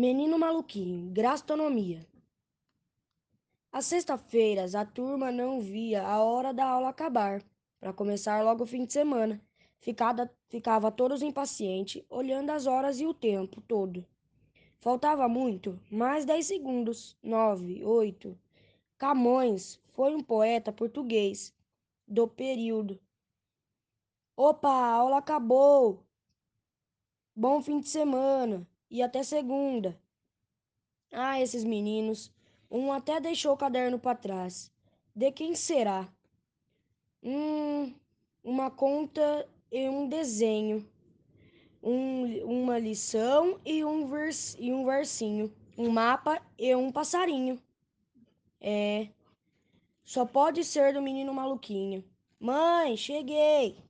Menino Maluquinho, Gastronomia. Às sextas-feiras, a turma não via a hora da aula acabar, para começar logo o fim de semana. Ficada, ficava todos impacientes, olhando as horas e o tempo todo. Faltava muito, mais dez segundos, nove, oito. Camões foi um poeta português do período. Opa, a aula acabou! Bom fim de semana! E até segunda. Ah, esses meninos. Um até deixou o caderno para trás. De quem será? Hum, uma conta e um desenho. Um, uma lição e um, vers, e um versinho. Um mapa e um passarinho. É. Só pode ser do menino maluquinho. Mãe, cheguei!